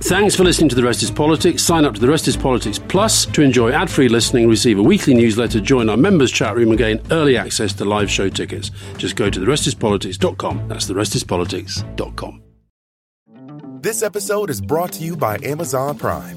Thanks for listening to The Rest is Politics. Sign up to The Rest is Politics Plus to enjoy ad free listening, receive a weekly newsletter, join our members' chat room, and gain early access to live show tickets. Just go to TheRestisPolitics.com. That's TheRestisPolitics.com. This episode is brought to you by Amazon Prime.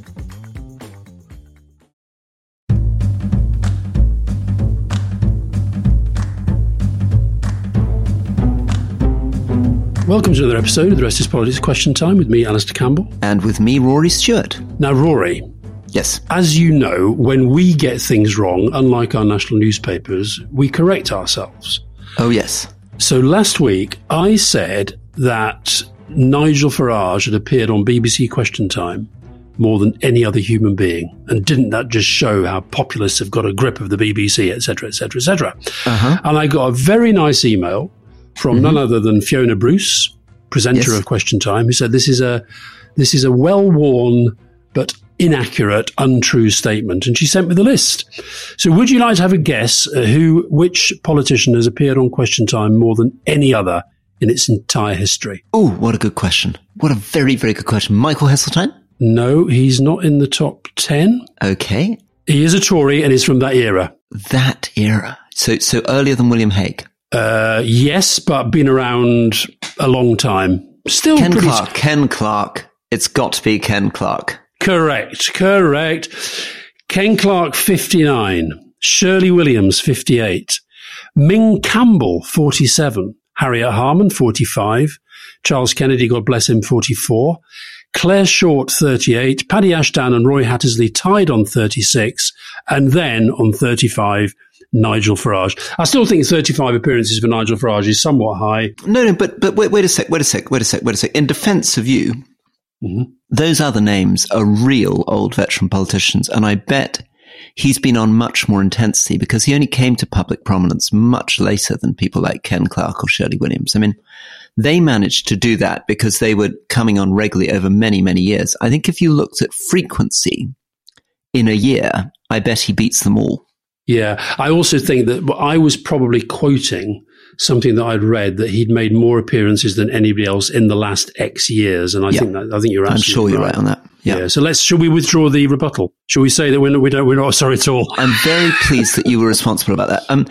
Welcome to another episode of The Rest is Politics Question Time with me, Alastair Campbell. And with me, Rory Stewart. Now, Rory, Yes. as you know, when we get things wrong, unlike our national newspapers, we correct ourselves. Oh, yes. So last week, I said that Nigel Farage had appeared on BBC Question Time more than any other human being. And didn't that just show how populists have got a grip of the BBC, etc., etc., etc.? And I got a very nice email from none other than Fiona Bruce, presenter Yes. of Question Time, who said this is a this is a well-worn but inaccurate, untrue statement, and she sent me the list. So, would you like to have a guess uh, who, which politician has appeared on Question Time more than any other in its entire history? Oh, what a good question. What a very, very good question. Michael Heseltine? No, he's not in the top ten. Okay. He is a Tory and is from that era. That era. So, so earlier than William Hague. Uh, yes, but been around a long time. Still Ken pretty Clarke. Ken Clarke. It's got to be Ken Clarke. Correct, correct. Ken Clark, 59. Shirley Williams, 58. Ming Campbell, 47. Harriet Harman, 45. Charles Kennedy, God bless him, 44. Clare Short, 38. Paddy Ashdown and Roy Hattersley tied on 36. And then on 35, Nigel Farage. I still think 35 appearances for Nigel Farage is somewhat high. No, no, but, but wait, wait a sec, wait a sec, wait a sec, wait a sec. In defense of you, Mm-hmm. those other names are real old veteran politicians. And I bet he's been on much more intensity because he only came to public prominence much later than people like Ken Clarke or Shirley Williams. I mean, they managed to do that because they were coming on regularly over many, many years. I think if you looked at frequency in a year, I bet he beats them all. Yeah, I also think that I was probably quoting something that I'd read that he'd made more appearances than anybody else in the last X years, and I Yeah. think that I think you're right. I'm sure you're right on that. Yeah. Yeah. So let's should we withdraw the rebuttal? Shall we say that we're not, we don't we're not sorry at all? I'm very pleased that you were responsible about that. Um,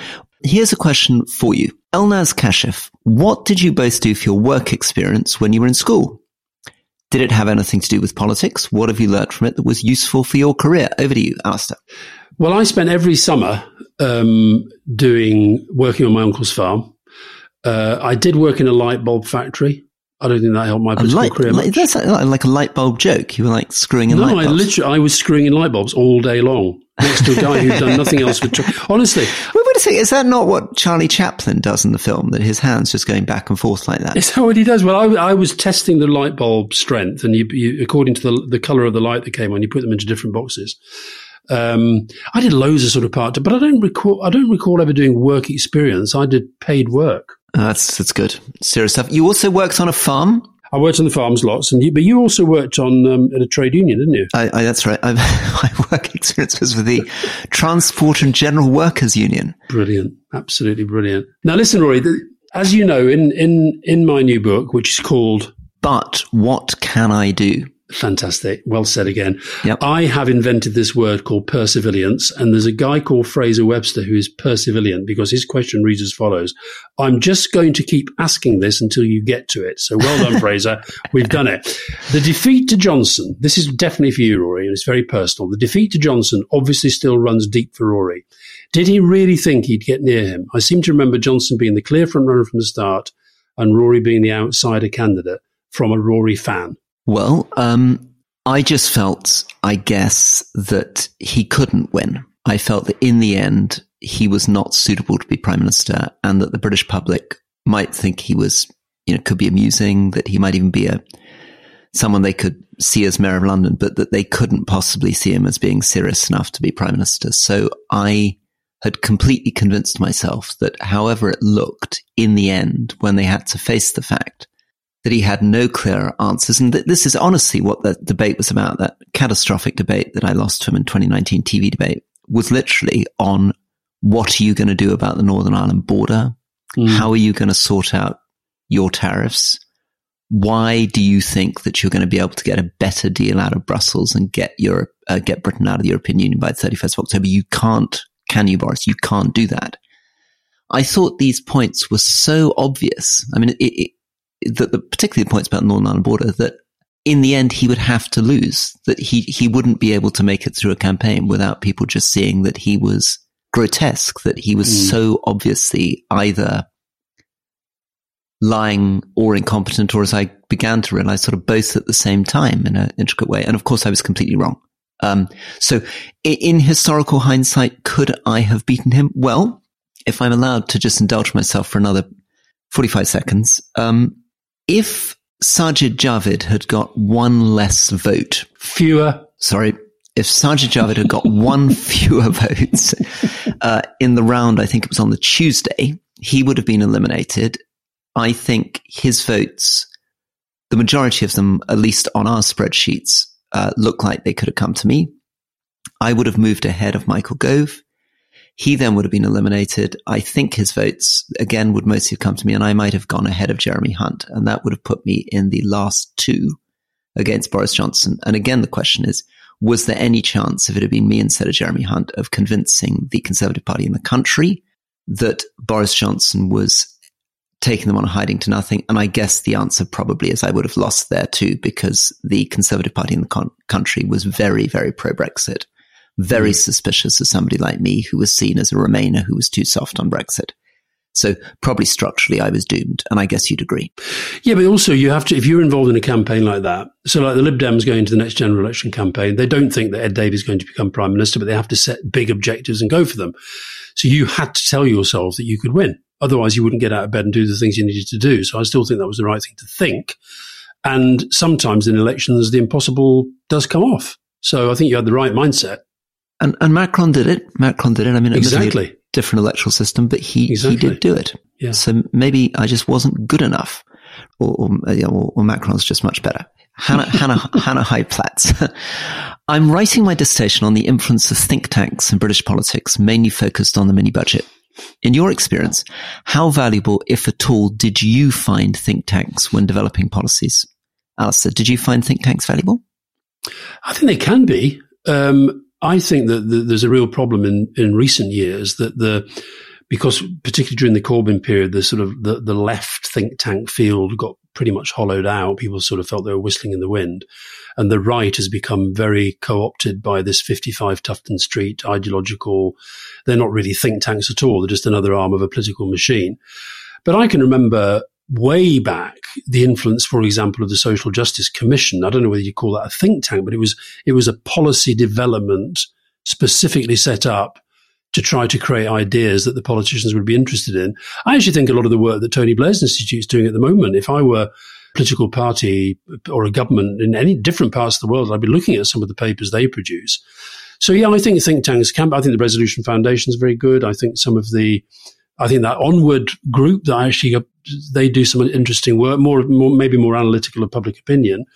here's a question for you. Elnaz Kashif, what did you both do for your work experience when you were in school? Did it have anything to do with politics? What have you learnt from it that was useful for your career? Over to you, Alastair. Well, I spent every summer um, doing working on my uncle's farm. Uh, I did work in a light bulb factory. I don't think that helped my political light, career that's like, like a light bulb joke. You were like screwing in No, light I literally I was screwing in light bulbs all day long next to a guy who'd done nothing else for. Tw- Honestly, Wait, wait a second. Is that not what Charlie Chaplin does in the film? That his hands just going back and forth like that? Is that what he does? Well, I, I was testing the light bulb strength, and you, you, according to the the color of the light that came on, you put them into different boxes. Um, I did loads of sort of part, but I don't recall. I don't recall ever doing work experience. I did paid work. Oh, that's that's good. Serious stuff. You also worked on a farm. I worked on the farms lots, and you, but you also worked on um, at a trade union, didn't you? I, I, that's right. I've, my work experience was with the Transport and General Workers Union. Brilliant, absolutely brilliant. Now, listen, Rory. The, as you know, in in in my new book, which is called But what can I do? Fantastic. Well said again. Yep. I have invented this word called perseverance, and there's a guy called Fraser Webster who is perseverant because his question reads as follows. I'm just going to keep asking this until you get to it. So well done, Fraser. We've done it. The defeat to Johnson. This is definitely for you, Rory, and it's very personal. The defeat to Johnson obviously still runs deep for Rory. Did he really think he'd get near him? I seem to remember Johnson being the clear front runner from the start and Rory being the outsider candidate from a Rory fan. Well, um, I just felt, I guess, that he couldn't win. I felt that in the end, he was not suitable to be prime minister and that the British public might think he was, you know, could be amusing, that he might even be a, someone they could see as mayor of London, but that they couldn't possibly see him as being serious enough to be prime minister. So I had completely convinced myself that however it looked in the end, when they had to face the fact that he had no clear answers. And th- this is honestly what the debate was about. That catastrophic debate that I lost to him in 2019 TV debate was literally on what are you going to do about the Northern Ireland border? Mm. How are you going to sort out your tariffs? Why do you think that you're going to be able to get a better deal out of Brussels and get Europe, uh, get Britain out of the European Union by the 31st of October? You can't, can you, Boris? You can't do that. I thought these points were so obvious. I mean, it, it, that the, particularly the points about the Northern Ireland border that in the end he would have to lose, that he, he wouldn't be able to make it through a campaign without people just seeing that he was grotesque, that he was mm. so obviously either lying or incompetent, or as I began to realize, sort of both at the same time in an intricate way. And of course, I was completely wrong. Um, so in historical hindsight, could I have beaten him? Well, if I'm allowed to just indulge myself for another 45 seconds, um, if Sajid Javid had got one less vote, fewer, sorry, if Sajid Javid had got one fewer votes uh, in the round, I think it was on the Tuesday, he would have been eliminated. I think his votes, the majority of them, at least on our spreadsheets, uh, look like they could have come to me. I would have moved ahead of Michael Gove. He then would have been eliminated. I think his votes again would mostly have come to me and I might have gone ahead of Jeremy Hunt and that would have put me in the last two against Boris Johnson. And again, the question is, was there any chance if it had been me instead of Jeremy Hunt of convincing the Conservative Party in the country that Boris Johnson was taking them on a hiding to nothing? And I guess the answer probably is I would have lost there too, because the Conservative Party in the con- country was very, very pro Brexit very mm. suspicious of somebody like me who was seen as a Remainer who was too soft on Brexit. So probably structurally I was doomed. And I guess you'd agree. Yeah, but also you have to, if you're involved in a campaign like that, so like the Lib Dems going to the next general election campaign, they don't think that Ed Davey is going to become prime minister, but they have to set big objectives and go for them. So you had to tell yourself that you could win. Otherwise you wouldn't get out of bed and do the things you needed to do. So I still think that was the right thing to think. And sometimes in elections, the impossible does come off. So I think you had the right mindset. And, and Macron did it. Macron did it. I mean, it exactly. was a different electoral system, but he, exactly. he did do it. Yeah. So maybe I just wasn't good enough or, or, or, or Macron's just much better. Hannah, Hannah, Hannah Heiplatz. I'm writing my dissertation on the influence of think tanks in British politics, mainly focused on the mini budget. In your experience, how valuable, if at all, did you find think tanks when developing policies? Alastair, did you find think tanks valuable? I think they can be. Um, I think that the, there's a real problem in, in recent years that the, because particularly during the Corbyn period, the sort of the, the left think tank field got pretty much hollowed out. People sort of felt they were whistling in the wind. And the right has become very co-opted by this 55 Tufton Street ideological. They're not really think tanks at all. They're just another arm of a political machine. But I can remember way back the influence, for example, of the Social Justice Commission. I don't know whether you call that a think tank, but it was it was a policy development specifically set up to try to create ideas that the politicians would be interested in. I actually think a lot of the work that Tony Blair's Institute is doing at the moment, if I were a political party or a government in any different parts of the world, I'd be looking at some of the papers they produce. So yeah, I think think tanks can. I think the Resolution Foundation is very good. I think some of the I think that onward group that actually they do some interesting work, more, more maybe more analytical of public opinion.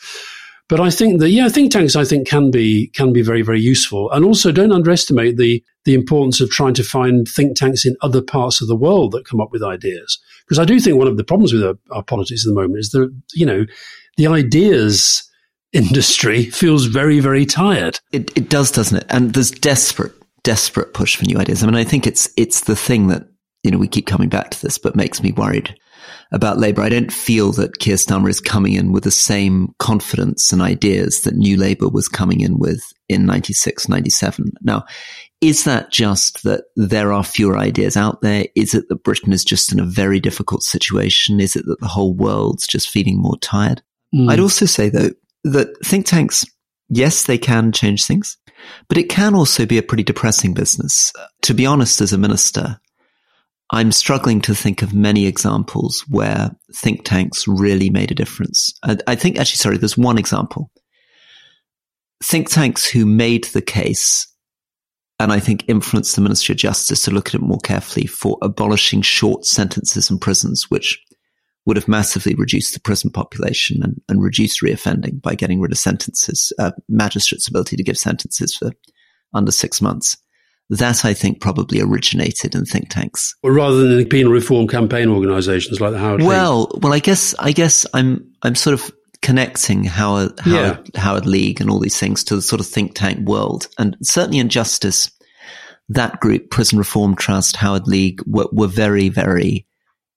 But I think that yeah, think tanks I think can be can be very very useful, and also don't underestimate the the importance of trying to find think tanks in other parts of the world that come up with ideas. Because I do think one of the problems with our, our politics at the moment is that you know the ideas industry feels very very tired. It, it does, doesn't it? And there's desperate desperate push for new ideas. I mean, I think it's it's the thing that you know, we keep coming back to this, but makes me worried about Labour. I don't feel that Keir Starmer is coming in with the same confidence and ideas that New Labour was coming in with in 96, 97. Now, is that just that there are fewer ideas out there? Is it that Britain is just in a very difficult situation? Is it that the whole world's just feeling more tired? Mm. I'd also say though that think tanks, yes, they can change things, but it can also be a pretty depressing business. To be honest, as a minister, I'm struggling to think of many examples where think tanks really made a difference. I, think actually, sorry, there's one example. Think tanks who made the case and I think influenced the Ministry of Justice to look at it more carefully for abolishing short sentences in prisons, which would have massively reduced the prison population and, and reduced reoffending by getting rid of sentences, uh, magistrates' ability to give sentences for under six months. That I think probably originated in think tanks. Well, rather than in penal reform campaign organisations like the Howard. Well, League. well, I guess I guess I'm I'm sort of connecting Howard Howard, yeah. Howard League and all these things to the sort of think tank world, and certainly in justice, that group, Prison Reform Trust, Howard League, were, were very very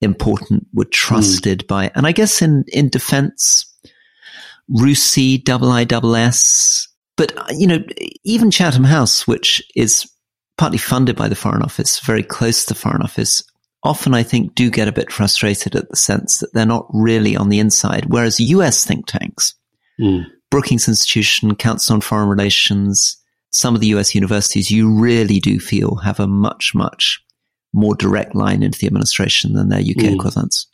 important, were trusted mm. by, and I guess in, in defense, RUSI, double I, double S, but, you know, even Chatham House, which is partly funded by the Foreign Office, very close to the Foreign Office, often I think do get a bit frustrated at the sense that they're not really on the inside. Whereas US think tanks, mm. Brookings Institution, Council on Foreign Relations, some of the US universities, you really do feel have a much, much more direct line into the administration than their UK mm. equivalents.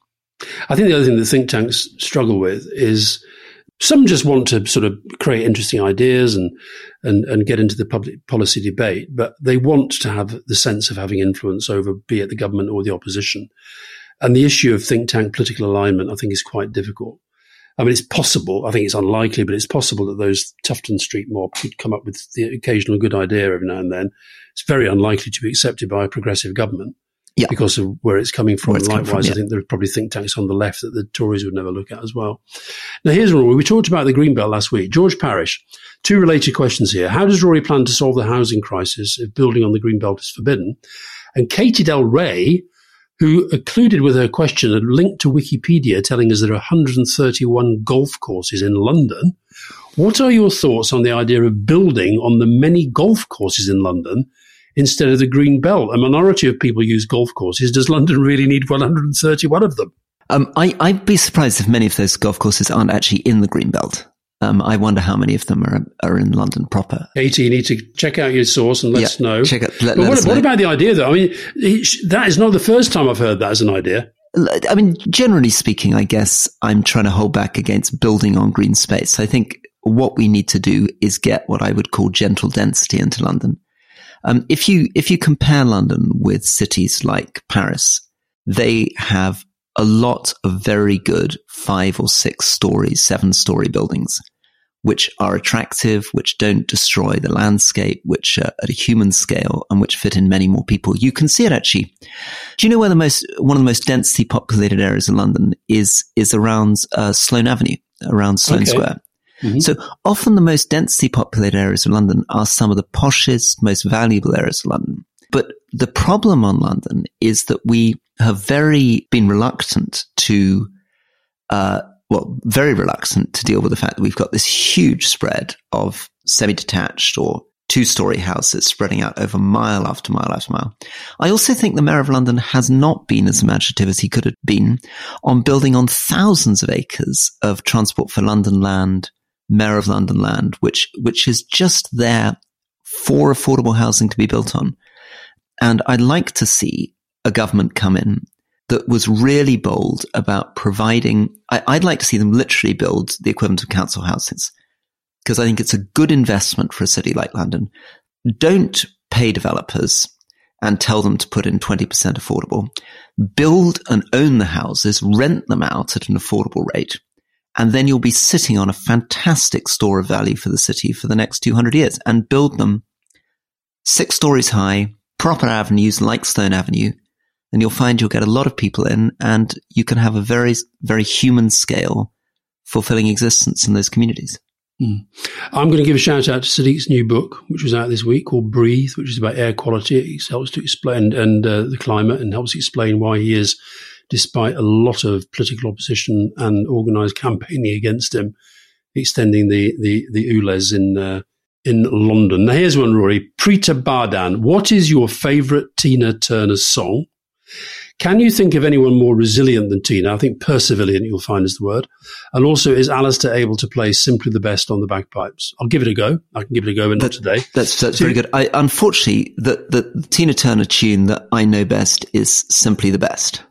I think the other thing that think tanks struggle with is some just want to sort of create interesting ideas and, and, and get into the public policy debate, but they want to have the sense of having influence over, be it the government or the opposition. And the issue of think tank political alignment, I think, is quite difficult. I mean, it's possible. I think it's unlikely, but it's possible that those Tufton Street mob could come up with the occasional good idea every now and then. It's very unlikely to be accepted by a progressive government yeah. because of where it's coming from. It's likewise, from, yeah. I think there are probably think tanks on the left that the Tories would never look at as well. Now, here's one. We talked about the Green Belt last week. George Parish, two related questions here. How does Rory plan to solve the housing crisis if building on the Green Belt is forbidden? And Katie Del Rey, who included with her question a link to Wikipedia telling us there are 131 golf courses in London. What are your thoughts on the idea of building on the many golf courses in London instead of the green belt? A minority of people use golf courses. Does London really need 131 of them? Um, I, I'd be surprised if many of those golf courses aren't actually in the green belt. Um, I wonder how many of them are are in London proper. Katie, you need to check out your source and let yeah, us know. Check it. Let, but let what, what about the idea, though? I mean, that is not the first time I've heard that as an idea. I mean, generally speaking, I guess I'm trying to hold back against building on green space. I think what we need to do is get what I would call gentle density into London. Um, if you if you compare London with cities like Paris, they have a lot of very good five or six story, seven story buildings, which are attractive, which don't destroy the landscape, which are at a human scale and which fit in many more people. You can see it actually. Do you know where the most, one of the most densely populated areas in London is, is around uh, Sloane Avenue, around Sloane okay. Square. Mm-hmm. So often the most densely populated areas of London are some of the poshest, most valuable areas of London. But the problem on London is that we have very been reluctant to, uh, well, very reluctant to deal with the fact that we've got this huge spread of semi-detached or two-story houses spreading out over mile after mile after mile. I also think the mayor of London has not been as imaginative as he could have been on building on thousands of acres of transport for London land, mayor of London land, which which is just there for affordable housing to be built on. And I'd like to see a government come in that was really bold about providing, I, would like to see them literally build the equivalent of council houses. Because I think it's a good investment for a city like London. Don't pay developers and tell them to put in 20% affordable. Build and own the houses, rent them out at an affordable rate. And then you'll be sitting on a fantastic store of value for the city for the next 200 years and build them six stories high, proper avenues like Sloane Avenue, and you'll find you'll get a lot of people in and you can have a very, very human scale fulfilling existence in those communities. Mm. I'm going to give a shout out to Sadiq's new book, which was out this week called Breathe, which is about air quality. It helps to explain and uh, the climate and helps explain why he is, despite a lot of political opposition and organised campaigning against him, extending the the the ULEZ in uh, in London. Now, here's one, Rory. Preeta Bardhan, what is your favourite Tina Turner song? Can you think of anyone more resilient than Tina? I think perseverant, you'll find is the word. And also, is Alastair able to play simply the best on the bagpipes? I'll give it a go. I can give it a go, but that, not today. That's, that's very good. I, unfortunately, the, the Tina Turner tune that I know best is simply the best.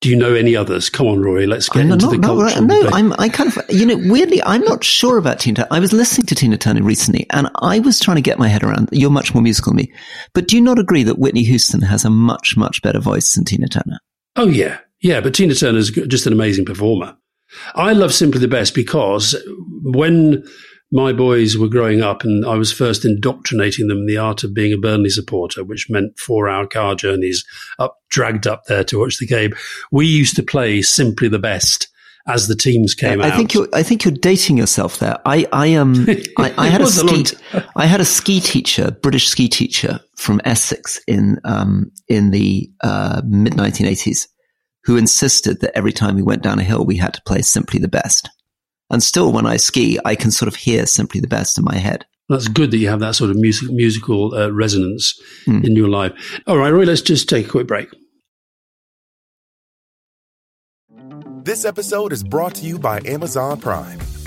Do you know any others? Come on, Rory, let's get into the culture. No, no, I'm, I kind of, you know, weirdly, I'm not sure about Tina. I was listening to Tina Turner recently and I was trying to get my head around, you're much more musical than me. But do you not agree that Whitney Houston has a much, much better voice than Tina Turner? Oh, yeah. Yeah, but Tina Turner's just an amazing performer. I love Simply the Best because when my boys were growing up and I was first indoctrinating them in the art of being a Burnley supporter, which meant four hour car journeys up, dragged up there to watch the game. We used to play simply the best as the teams came I out. think you're, I think you're dating yourself there. I, I, um, I, I had a was a ski, I had a ski teacher, British ski teacher from Essex in, um, in the, uh, mid 1980s who insisted that every time we went down a hill, we had to play simply the best. And still, when I ski, I can sort of hear simply the best in my head. That's good that you have that sort of music, musical uh, resonance Mm. in your life. All right, Roy, let's just take a quick break. This episode is brought to you by Amazon Prime.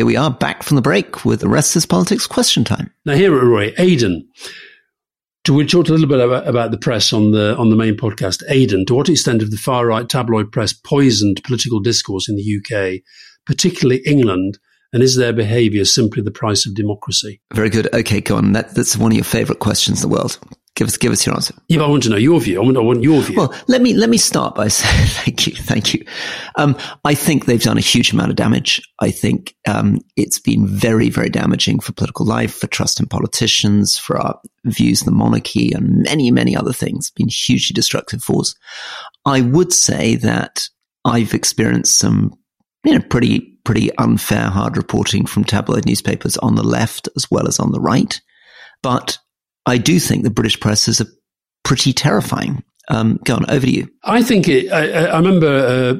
Here we are back from the break with the rest is politics question time. Now, here at Roy, Aidan. To we talked a little bit about, about the press on the on the main podcast. Aidan, to what extent have the far right tabloid press poisoned political discourse in the UK, particularly England? And is their behaviour simply the price of democracy? Very good. Okay, go on. That, that's one of your favorite questions in the world. Give us, give us your answer. Yeah, but I want to know your view. I want, I want your view. Well, let me let me start by saying thank you, thank you. Um, I think they've done a huge amount of damage. I think um, it's been very, very damaging for political life, for trust in politicians, for our views of the monarchy, and many, many other things. It's Been a hugely destructive force. I would say that I've experienced some, you know, pretty pretty unfair, hard reporting from tabloid newspapers on the left as well as on the right. But I do think the British press is a pretty terrifying. Um, go on, over to you. I think it. I, I- remember a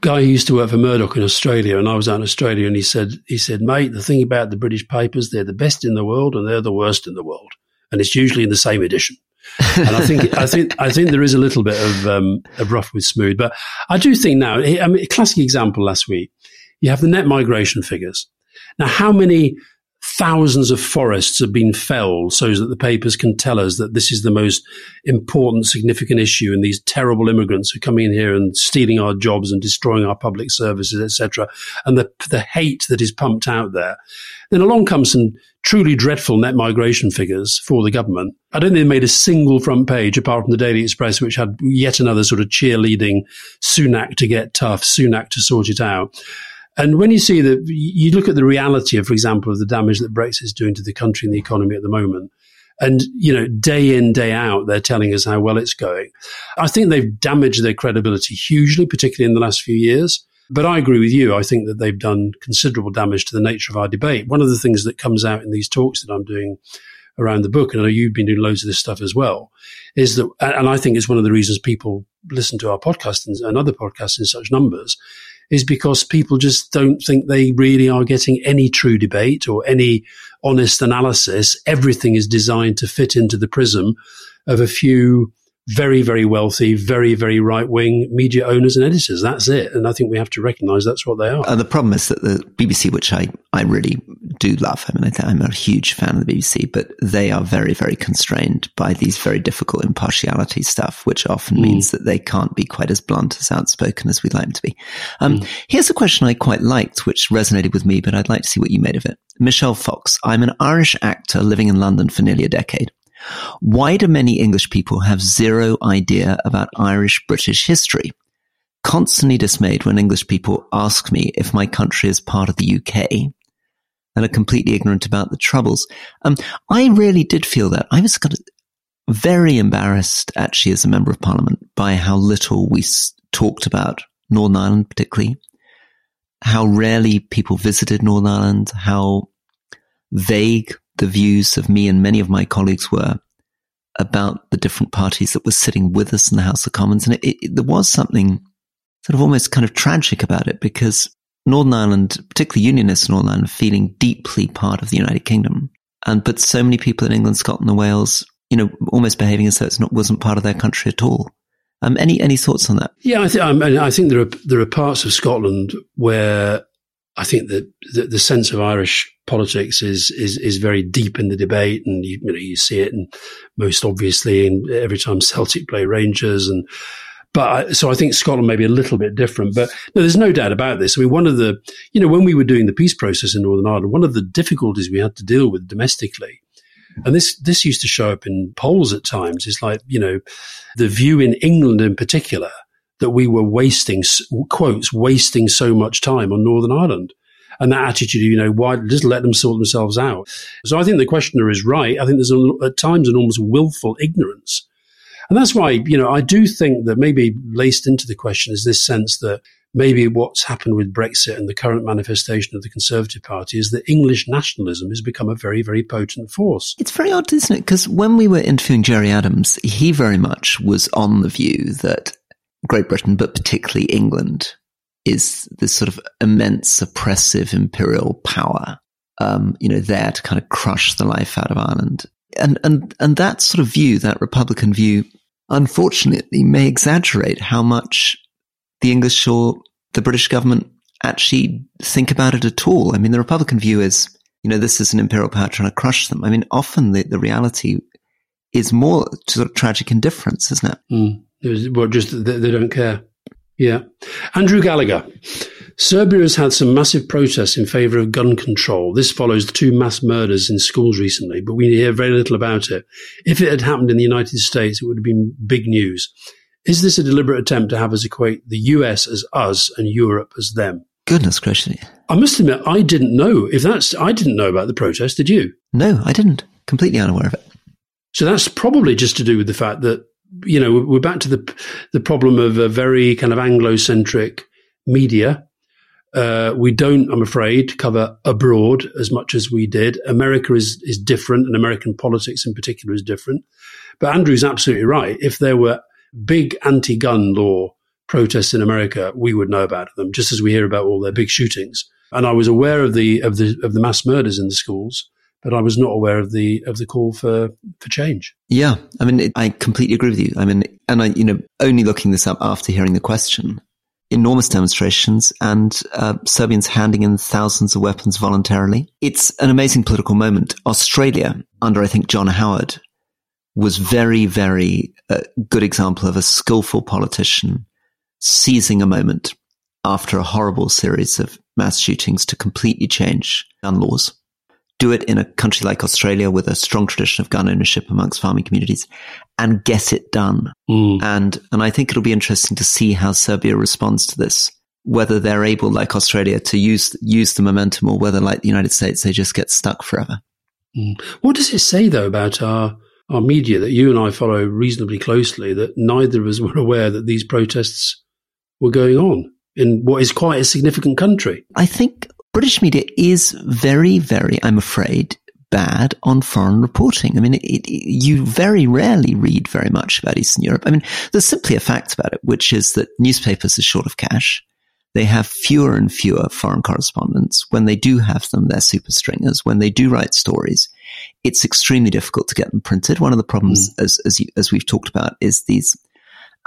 guy who used to work for Murdoch in Australia, and I was out in Australia, and he said, "He said, mate, the thing about the British papers, they're the best in the world, and they're the worst in the world, and it's usually in the same edition." and I think I think I think there is a little bit of um, of rough with smooth, but I do think now. I mean, a classic example last week. You have the net migration figures. Now, how many thousands of forests have been felled so that the papers can tell us that this is the most important, significant issue, and these terrible immigrants are coming in here and stealing our jobs and destroying our public services, etc., and the the hate that is pumped out there. Then along comes some truly dreadful net migration figures for the government. I don't think they made a single front page apart from the Daily Express, which had yet another sort of cheerleading Sunak to get tough, Sunak to sort it out. And when you see that, you look at the reality of, for example, of the damage that Brexit is doing to the country and the economy at the moment. And, you know, day in, day out, they're telling us how well it's going. I think they've damaged their credibility hugely, particularly in the last few years. But I agree with you. I think that they've done considerable damage to the nature of our debate. One of the things that comes out in these talks that I'm doing around the book, and I know you've been doing loads of this stuff as well, is that, and I think it's one of the reasons people listen to our podcast and, and other podcasts in such numbers, is because people just don't think they really are getting any true debate or any honest analysis. Everything is designed to fit into the prism of a few very, very wealthy, very, very right wing media owners and editors. That's it. And I think we have to recognize that's what they are. Uh, the problem is that the BBC, which I, I really do love, I mean, I th- I'm a huge fan of the BBC, but they are very, very constrained by these very difficult impartiality stuff, which often Mm. means that they can't be quite as blunt, as outspoken as we'd like them to be. Um, Here's a question I quite liked, which resonated with me, but I'd like to see what you made of it. Michelle Fox, I'm an Irish actor living in London for nearly a decade. Why do many English people have zero idea about Irish British history? Constantly dismayed when English people ask me if my country is part of the UK and are completely ignorant about the troubles. Um, I really did feel that. I was kind of very embarrassed, actually, as a member of parliament, by how little we s- talked about Northern Ireland, particularly, how rarely people visited Northern Ireland, how vague the views of me and many of my colleagues were about the different parties that were sitting with us in the House of Commons. And it, it, there was something sort of almost kind of tragic about it because Northern Ireland, particularly Unionists in Northern Ireland, feeling deeply part of the United Kingdom. And, but so many people in England, Scotland and Wales, you know, almost behaving as though it's not, wasn't part of their country at all. Um, any any thoughts on that? Yeah, I think I, mean, I think there are there are parts of Scotland where I think that the, the, sense of Irish politics is is is very deep in the debate, and you, you know you see it, and most obviously, in every time Celtic play Rangers, and but so I think Scotland may be a little bit different. But no, there's no doubt about this. I mean, one of the you know when we were doing the peace process in Northern Ireland, one of the difficulties we had to deal with domestically and this this used to show up in polls at times. It's like you know, the view in England in particular that we were wasting quotes wasting so much time on Northern Ireland. And that attitude, you know, why just let them sort themselves out? So I think the questioner is right. I think there's a, at times an almost willful ignorance. And that's why, you know, I do think that maybe laced into the question is this sense that maybe what's happened with Brexit and the current manifestation of the Conservative Party is that English nationalism has become a very, very potent force. It's very odd, isn't it? Because when we were interviewing Gerry Adams, he very much was on the view that Great Britain, but particularly England, is this sort of immense oppressive imperial power, um, you know, there to kind of crush the life out of Ireland. And, and, and that sort of view, that Republican view, unfortunately may exaggerate how much the English or the British government actually think about it at all. I mean, the Republican view is, you know, this is an imperial power trying to crush them. I mean, often the, the reality is more sort of tragic indifference, isn't it? Mm. Well, just they, they don't care. Yeah. Andrew Gallagher. Serbia has had some massive protests in favour of gun control. This follows the two mass murders in schools recently, but we hear very little about it. If it had happened in the United States, it would have been big news. Is this a deliberate attempt to have us equate the US as us and Europe as them? Goodness gracious. I must admit, I didn't know. If that's, I didn't know about the protest, did you? No, I didn't. Completely unaware of it. So that's probably just to do with the fact that, you know, we're back to the, the problem of a very kind of Anglo-centric media. Uh, we don't, I'm afraid, cover abroad as much as we did. America is, is different and American politics in particular is different. But Andrew's absolutely right. If there were big anti gun law protests in America, we would know about them, just as we hear about all their big shootings. And I was aware of the of the of the mass murders in the schools, but I was not aware of the of the call for for change. Yeah, I mean, it, I completely agree with you. I mean, and I, you know, only looking this up after hearing the question, enormous demonstrations and uh, Serbians handing in thousands of weapons voluntarily. It's an amazing political moment. Australia, under I think John Howard, was very, very uh, good example of a skillful politician seizing a moment after a horrible series of mass shootings to completely change gun laws. Do it in a country like Australia with a strong tradition of gun ownership amongst farming communities and get it done. Mm. And, and I think it'll be interesting to see how Serbia responds to this. Whether they're able, like Australia, to use, use the momentum or whether, like the United States, they just get stuck forever. Mm. What does it say though about our our media that you and I follow reasonably closely that neither of us were aware that these protests were going on in what is quite a significant country. I think British media is very, very, I'm afraid, bad on foreign reporting. I mean, it, it, you very rarely read very much about Eastern Europe. I mean, there's simply a fact about it, which is that newspapers are short of cash. They have fewer and fewer foreign correspondents. When they do have them, they're super stringers. When they do write stories, it's extremely difficult to get them printed. One of the problems, mm. as, as, you, as we've talked about, is these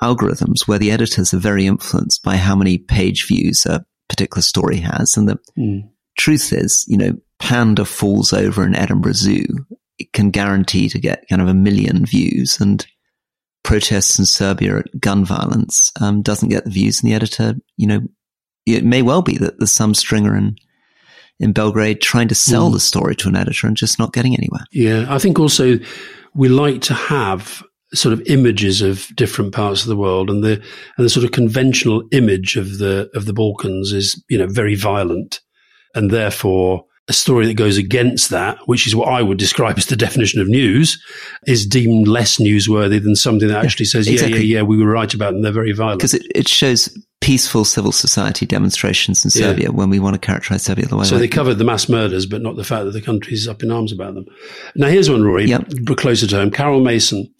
algorithms where the editors are very influenced by how many page views a particular story has. And the mm. truth is, you know, Panda falls over in Edinburgh Zoo. It can guarantee to get kind of a million views and protests in Serbia at gun violence um, doesn't get the views and the editor, you know, it may well be that there's some stringer in in Belgrade trying to sell mm. the story to an editor and just not getting anywhere. Yeah, I think also we like to have sort of images of different parts of the world and the and the sort of conventional image of the of the Balkans is you know very violent and therefore a story that goes against that, which is what I would describe as the definition of news, is deemed less newsworthy than something that actually says, yeah, exactly. yeah, yeah, we were right about them. They're very violent. Because it, it shows peaceful civil society demonstrations in Serbia yeah. when we want to characterize Serbia the way. So they covered the mass murders, but not the fact that the country's up in arms about them. Now here's one, Rory, yep. closer to home. Carol Mason.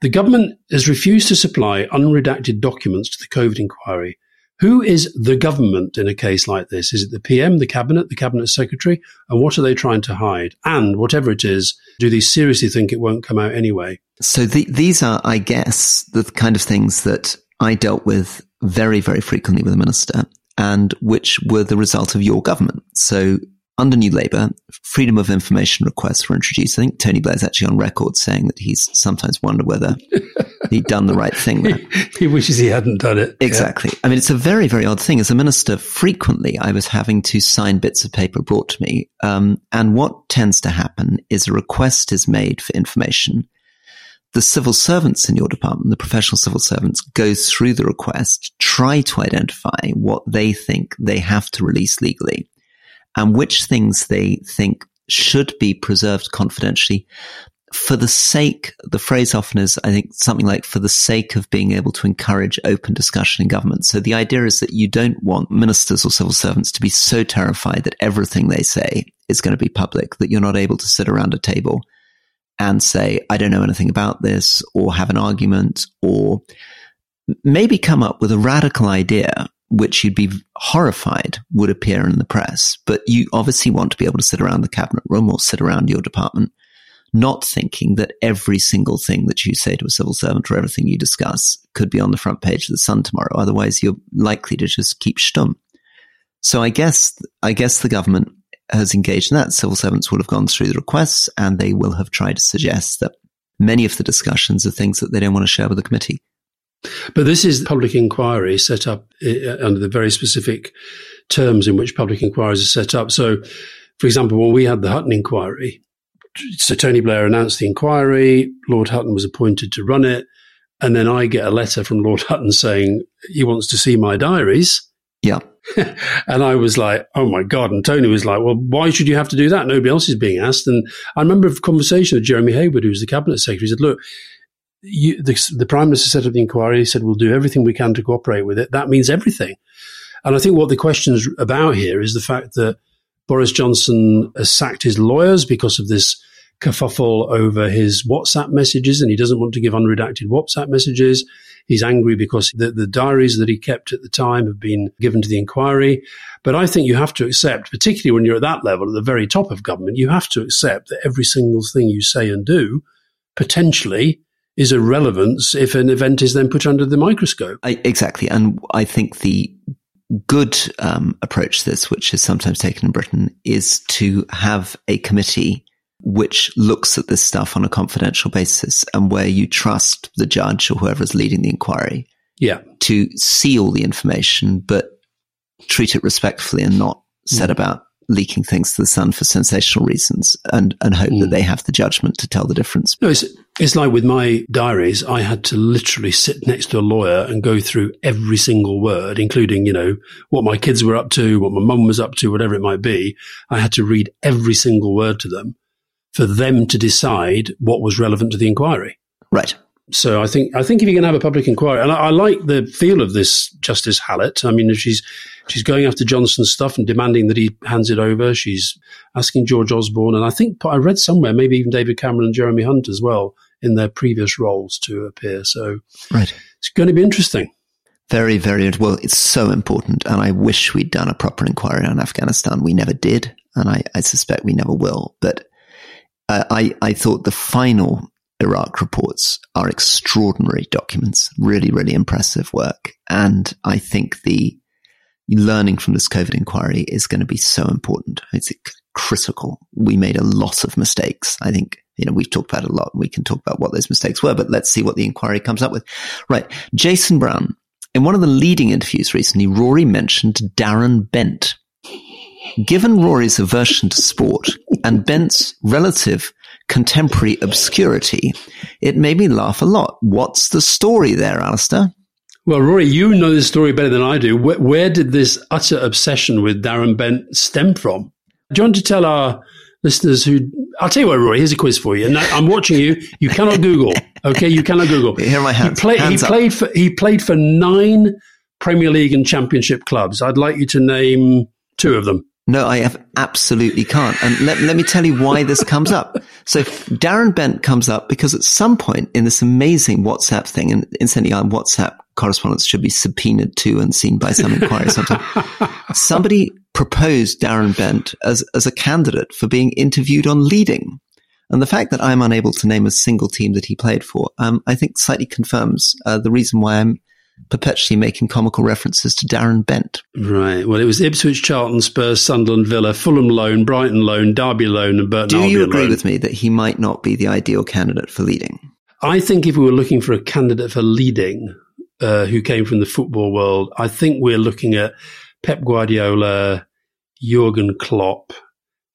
The government has refused to supply unredacted documents to the COVID inquiry Who is the government in a case like this? Is it the PM, the cabinet, the cabinet secretary? And what are they trying to hide? And whatever it is, do they seriously think it won't come out anyway? So the, these are, I guess, the kind of things that I dealt with very, very frequently with a minister and which were the result of your government. So under New Labour, freedom of information requests were introduced. I think Tony Blair's actually on record saying that he's sometimes wondered whether he'd done the right thing. There. he wishes he hadn't done it. Exactly. Yeah. I mean, it's a very, very odd thing. As a minister, frequently I was having to sign bits of paper brought to me. Um, and what tends to happen is a request is made for information. The civil servants in your department, the professional civil servants, go through the request, try to identify what they think they have to release legally and which things they think should be preserved confidentially for the sake, the phrase often is, I think, something like for the sake of being able to encourage open discussion in government. So the idea is that you don't want ministers or civil servants to be so terrified that everything they say is going to be public that you're not able to sit around a table and say, I don't know anything about this or have an argument or maybe come up with a radical idea which you'd be horrified would appear in the press. But you obviously want to be able to sit around the cabinet room or sit around your department, not thinking that every single thing that you say to a civil servant or everything you discuss could be on the front page of the Sun tomorrow. Otherwise, you're likely to just keep stum. So I guess, I guess the government has engaged in that. Civil servants will have gone through the requests and they will have tried to suggest that many of the discussions are things that they don't want to share with the committee. But this is public inquiry set up uh, under the very specific terms in which public inquiries are set up. So, for example, when we had the Hutton inquiry, so Tony Blair announced the inquiry, Lord Hutton was appointed to run it, and then I get a letter from Lord Hutton saying he wants to see my diaries. Yeah. and I was like, oh my God. And Tony was like, well, why should you have to do that? Nobody else is being asked. And I remember a conversation with Jeremy Heywood, who was the cabinet secretary. He said, look, you, the, the prime minister set up the inquiry. He said, "We'll do everything we can to cooperate with it." That means everything. And I think what the question's about here is the fact that Boris Johnson has sacked his lawyers because of this kerfuffle over his WhatsApp messages, and he doesn't want to give unredacted WhatsApp messages. He's angry because the, the, diaries that he kept at the time have been given to the inquiry. But I think you have to accept, particularly when you're at that level, at the very top of government, you have to accept that every single thing you say and do potentially is a relevance if an event is then put under the microscope. I, exactly. And I think the good um, approach to this, which is sometimes taken in Britain, is to have a committee which looks at this stuff on a confidential basis and where you trust the judge or whoever is leading the inquiry yeah. to see all the information, but treat it respectfully and not set mm. about leaking things to the Sun for sensational reasons and, and hope mm. that they have the judgment to tell the difference. No, it's, it's like with my diaries, I had to literally sit next to a lawyer and go through every single word, including, you know, what my kids were up to, what my mum was up to, whatever it might be. I had to read every single word to them for them to decide what was relevant to the inquiry. Right. So I think I think if you're going to have a public inquiry, and I, I like the feel of this Justice Hallett. I mean, she's she's going after Johnson's stuff and demanding that he hands it over. She's asking George Osborne, and I think I read somewhere maybe even David Cameron and Jeremy Hunt as well in their previous roles to appear. So right, it's going to be interesting. Very, very well. It's so important, and I wish we'd done a proper inquiry on Afghanistan. We never did, and I, I suspect we never will. But uh, I, I thought the final Iraq reports are extraordinary documents, really, really impressive work. And I think the learning from this COVID inquiry is going to be so important. It's critical. We made a lot of mistakes. I think, you know, we've talked about a lot. We can talk about what those mistakes were, but let's see what the inquiry comes up with. Right. Jason Brown, in one of the leading interviews recently, Rory mentioned Darren Bent. Given Rory's aversion to sport and Bent's relative contemporary obscurity, it made me laugh a lot. What's the story there, Alastair? Well, Rory, you know the story better than I do. Where, where, did this utter obsession with Darren Bent stem from? Do you want to tell our listeners who? I'll tell you what, Rory. Here's a quiz for you. And I'm watching you. You cannot Google. Okay, you cannot Google. Here my hands. He, play, hands he played for. He played for nine Premier League and Championship clubs. I'd like you to name two of them. No, I absolutely can't. And let, let me tell you why this comes up. So Darren Bent comes up because at some point in this amazing WhatsApp thing, and incidentally, I'm WhatsApp correspondence should be subpoenaed to and seen by some inquiry sometime. Somebody proposed Darren Bent as, as a candidate for being interviewed on leading. And the fact that I'm unable to name a single team that he played for, um, I think slightly confirms uh, the reason why I'm perpetually making comical references to Darren Bent. Right. Well, it was Ipswich, Charlton, Spurs, Sunderland, Villa, Fulham loan, Brighton loan, Derby loan, and Burton. Do you agree loan. with me that he might not be the ideal candidate for leading? I think if we were looking for a candidate for leading uh, who came from the football world, I think we're looking at Pep Guardiola, Jurgen Klopp,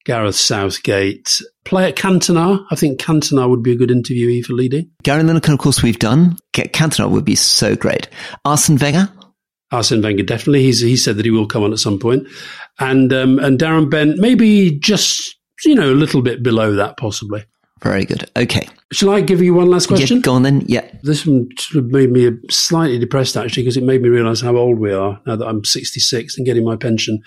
Gareth Southgate, player Cantona. I think Cantona would be a good interviewee for leading. Gary Lineker, of course, we've done. Cantona would be so great. Arsene Wenger? Arsene Wenger, definitely. He's, he said that he will come on at some point. And, um, and Darren Bent, maybe just, you know, a little bit below that, possibly. Very good. Okay. Shall I give you one last question? Yeah, go on then. Yeah. This one made me slightly depressed actually because it made me realize how old we are now that I'm 66 and getting my pension.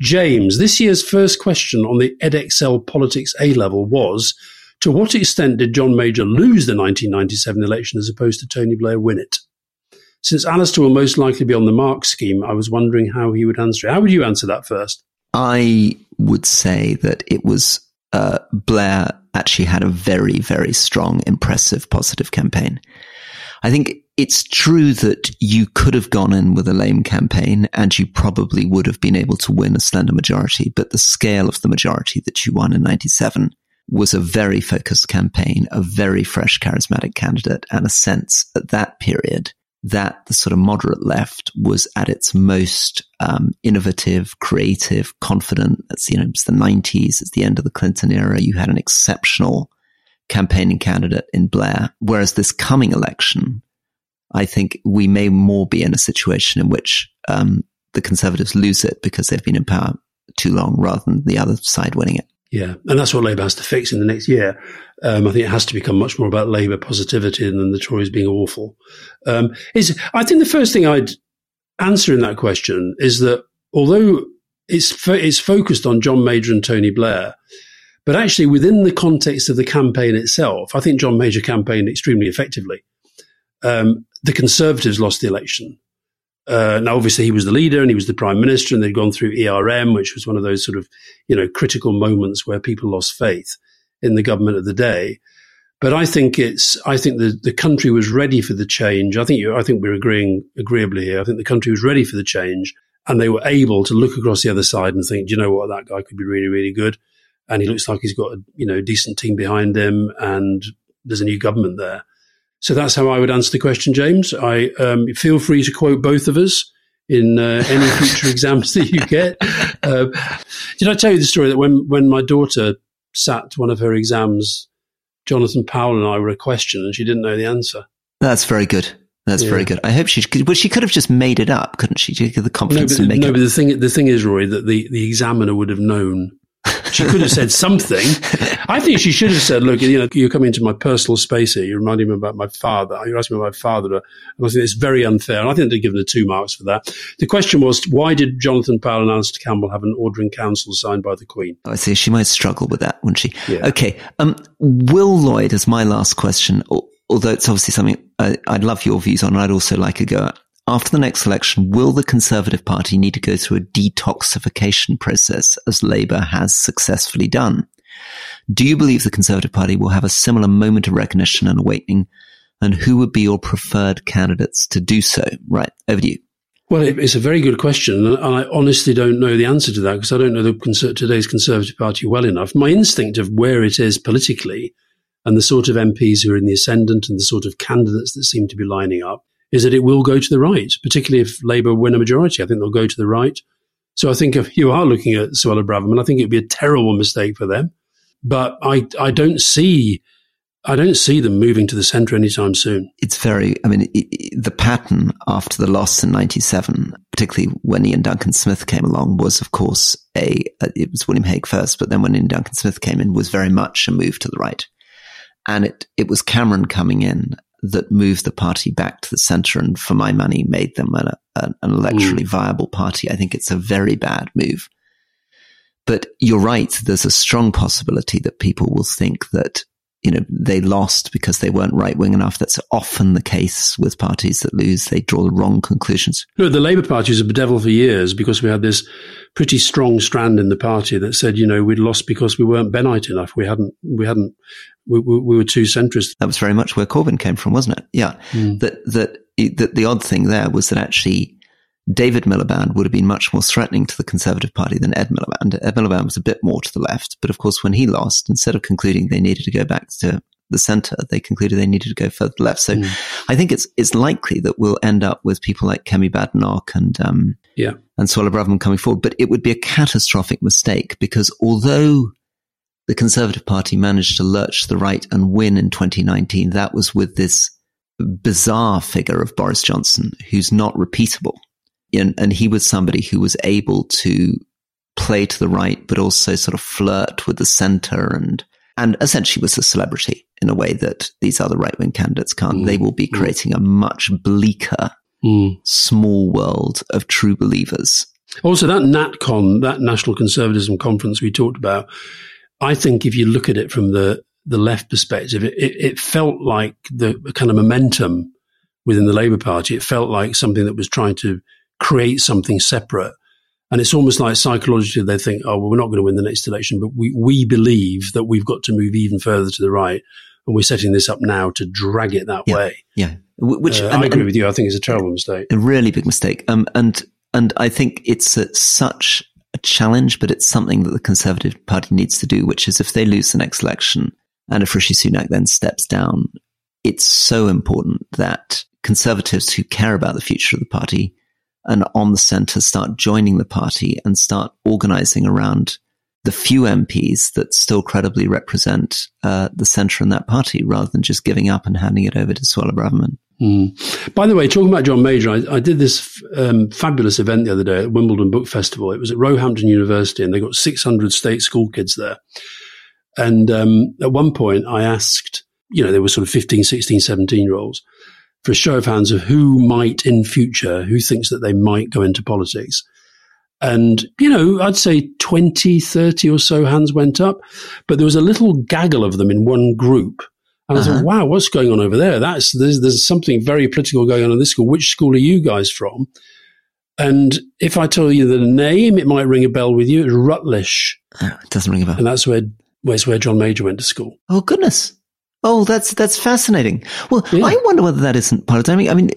James, this year's first question on the Edexcel Politics A level was to what extent did John Major lose the 1997 election as opposed to Tony Blair win it? Since Alastair will most likely be on the Mark scheme, I was wondering how he would answer it. How would you answer that first? I would say that it was uh, Blair actually had a very, very strong, impressive, positive campaign. I think it's true that you could have gone in with a lame campaign and you probably would have been able to win a slender majority, but the scale of the majority that you won in 97 was a very focused campaign, a very fresh, charismatic candidate, and a sense at that period that the sort of moderate left was at its most um, innovative, creative, confident. It's you know it's the nineties, it's the end of the Clinton era. You had an exceptional campaigning candidate in Blair, whereas this coming election, I think we may more be in a situation in which um, the Conservatives lose it because they've been in power too long, rather than the other side winning it. Yeah, and that's what Labour has to fix in the next year. Um, I think it has to become much more about Labour positivity than the Tories being awful. Um, is I think the first thing I'd answer in that question is that although it's fo- it's focused on John Major and Tony Blair, but actually within the context of the campaign itself, I think John Major campaigned extremely effectively. Um, the Conservatives lost the election. Uh, now, obviously, he was the leader and he was the prime minister, and they'd gone through ERM, which was one of those sort of, you know, critical moments where people lost faith in the government of the day. But I think it's, I think the, the country was ready for the change. I think you, I think we're agreeing agreeably here. I think the country was ready for the change and they were able to look across the other side and think, do you know what? That guy could be really, really good. And he looks like he's got a, you know, decent team behind him and there's a new government there. So that's how I would answer the question, James. I um, feel free to quote both of us in uh, any future exams that you get. Uh, did I tell you the story that when when my daughter sat one of her exams, Jonathan Powell and I were a question, and she didn't know the answer. That's very good. That's yeah. very good. I hope she could, but she could have just made it up, couldn't she? To get the confidence no, but, to make no, it. but the thing, the thing is, Rory, that the, the examiner would have known she could have said something. I think she should have said, look, you know, you're coming into my personal space here. You're reminding me about my father. You're asking me about my father. And I think it's very unfair. And I think they've given her two marks for that. The question was, why did Jonathan Powell and Alastair Campbell have an order in council signed by the Queen? Oh, I see. She might struggle with that, wouldn't she? Yeah. Okay. Um, Will Lloyd is my last question, although it's obviously something I, I'd love your views on. I'd also like a go at after the next election, will the Conservative Party need to go through a detoxification process as Labour has successfully done? Do you believe the Conservative Party will have a similar moment of recognition and awakening? And who would be your preferred candidates to do so? Right, over to you. Well, it's a very good question. And I honestly don't know the answer to that because I don't know the today's Conservative Party well enough. My instinct of where it is politically and the sort of MPs who are in the ascendant and the sort of candidates that seem to be lining up is that it will go to the right, particularly if Labour win a majority. I think they'll go to the right. So I think if you are looking at Suella Braverman, I think it'd be a terrible mistake for them. But I, I don't see, I don't see them moving to the centre anytime soon. It's very, I mean, it, it, the pattern after the loss in '97, particularly when Iain Duncan Smith came along, was of course a, uh, it was William Hague first, but then when Iain Duncan Smith came in, was very much a move to the right. And it, it was Cameron coming in that moved the party back to the center and for my money made them an, an electorally mm. viable party. I think it's a very bad move. But you're right. There's a strong possibility that people will think that you know, they lost because they weren't right wing enough. That's often the case with parties that lose. They draw the wrong conclusions. Look, the Labour Party was a bedevil for years because we had this pretty strong strand in the party that said, you know, we'd lost because we weren't Bennite enough. We hadn't, we hadn't, we, we, we were too centrist. That was very much where Corbyn came from, wasn't it? Yeah. Mm. That, that, that the odd thing there was that actually David Miliband would have been much more threatening to the Conservative Party than Ed Miliband. Ed Miliband was a bit more to the left, but of course, when he lost, instead of concluding they needed to go back to the centre, they concluded they needed to go further left. So mm. I think it's it's likely that we'll end up with people like Kemi Badenoch and um, yeah and Suella Braverman coming forward. But it would be a catastrophic mistake because although the Conservative Party managed to lurch to the right and win in 2019, that was with this bizarre figure of Boris Johnson, who's not repeatable and, and he was somebody who was able to play to the right, but also sort of flirt with the center and, and essentially was a celebrity in a way that these other right wing candidates can't. Mm. They will be mm. creating a much bleaker, mm. small world of true believers. Also, that NatCon, that National Conservatism Conference we talked about, I think if you look at it from the, the left perspective, it, it, it felt like the kind of momentum within the Labour Party. It felt like something that was trying to create something separate. And it's almost like psychologically they think, oh, well, we're not going to win the next election, but we, we believe that we've got to move even further to the right. And we're setting this up now to drag it that yeah, way. Yeah. Which uh, and, I agree with you. I think it's a terrible mistake. A really big mistake. Um, and, and I think it's a, such a challenge, but it's something that the Conservative Party needs to do, which is if they lose the next election and if Rishi Sunak then steps down, it's so important that conservatives who care about the future of the party and on the centre start joining the party and start organising around the few MPs that still credibly represent uh, the centre in that party, rather than just giving up and handing it over to Suella Braverman. Mm. By the way, talking about John Major, I, I did this um, fabulous event the other day at Wimbledon Book Festival. It was at Roehampton University, and they got 600 state school kids there. And um, at one point, I asked, you know, there were sort of 15, 16, 17 year olds for a show of hands of who might in future, who thinks that they might go into politics. And, you know, I'd say 20, 30 or so hands went up, but there was a little gaggle of them in one group. And uh-huh. I thought, wow, what's going on over there? That's, there's, there's something very political going on in this school. Which school are you guys from? And if I tell you the name, it might ring a bell with you. It's Rutlish. Oh, it doesn't ring a bell. And that's where, where's where John Major went to school. Oh, goodness. Oh, that's that's fascinating. Well, yeah. I wonder whether that isn't part of timing. I mean,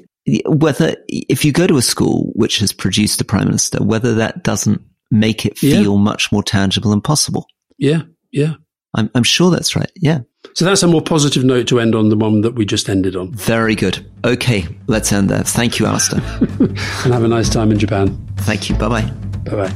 whether if you go to a school which has produced a prime minister, whether that doesn't make it feel yeah. much more tangible and possible. Yeah, yeah. I'm, I'm sure that's right. Yeah. So that's a more positive note to end on the one that we just ended on. Very good. Okay, let's end there. Thank you, Alastair. and have a nice time in Japan. Thank you. Bye bye. Bye bye.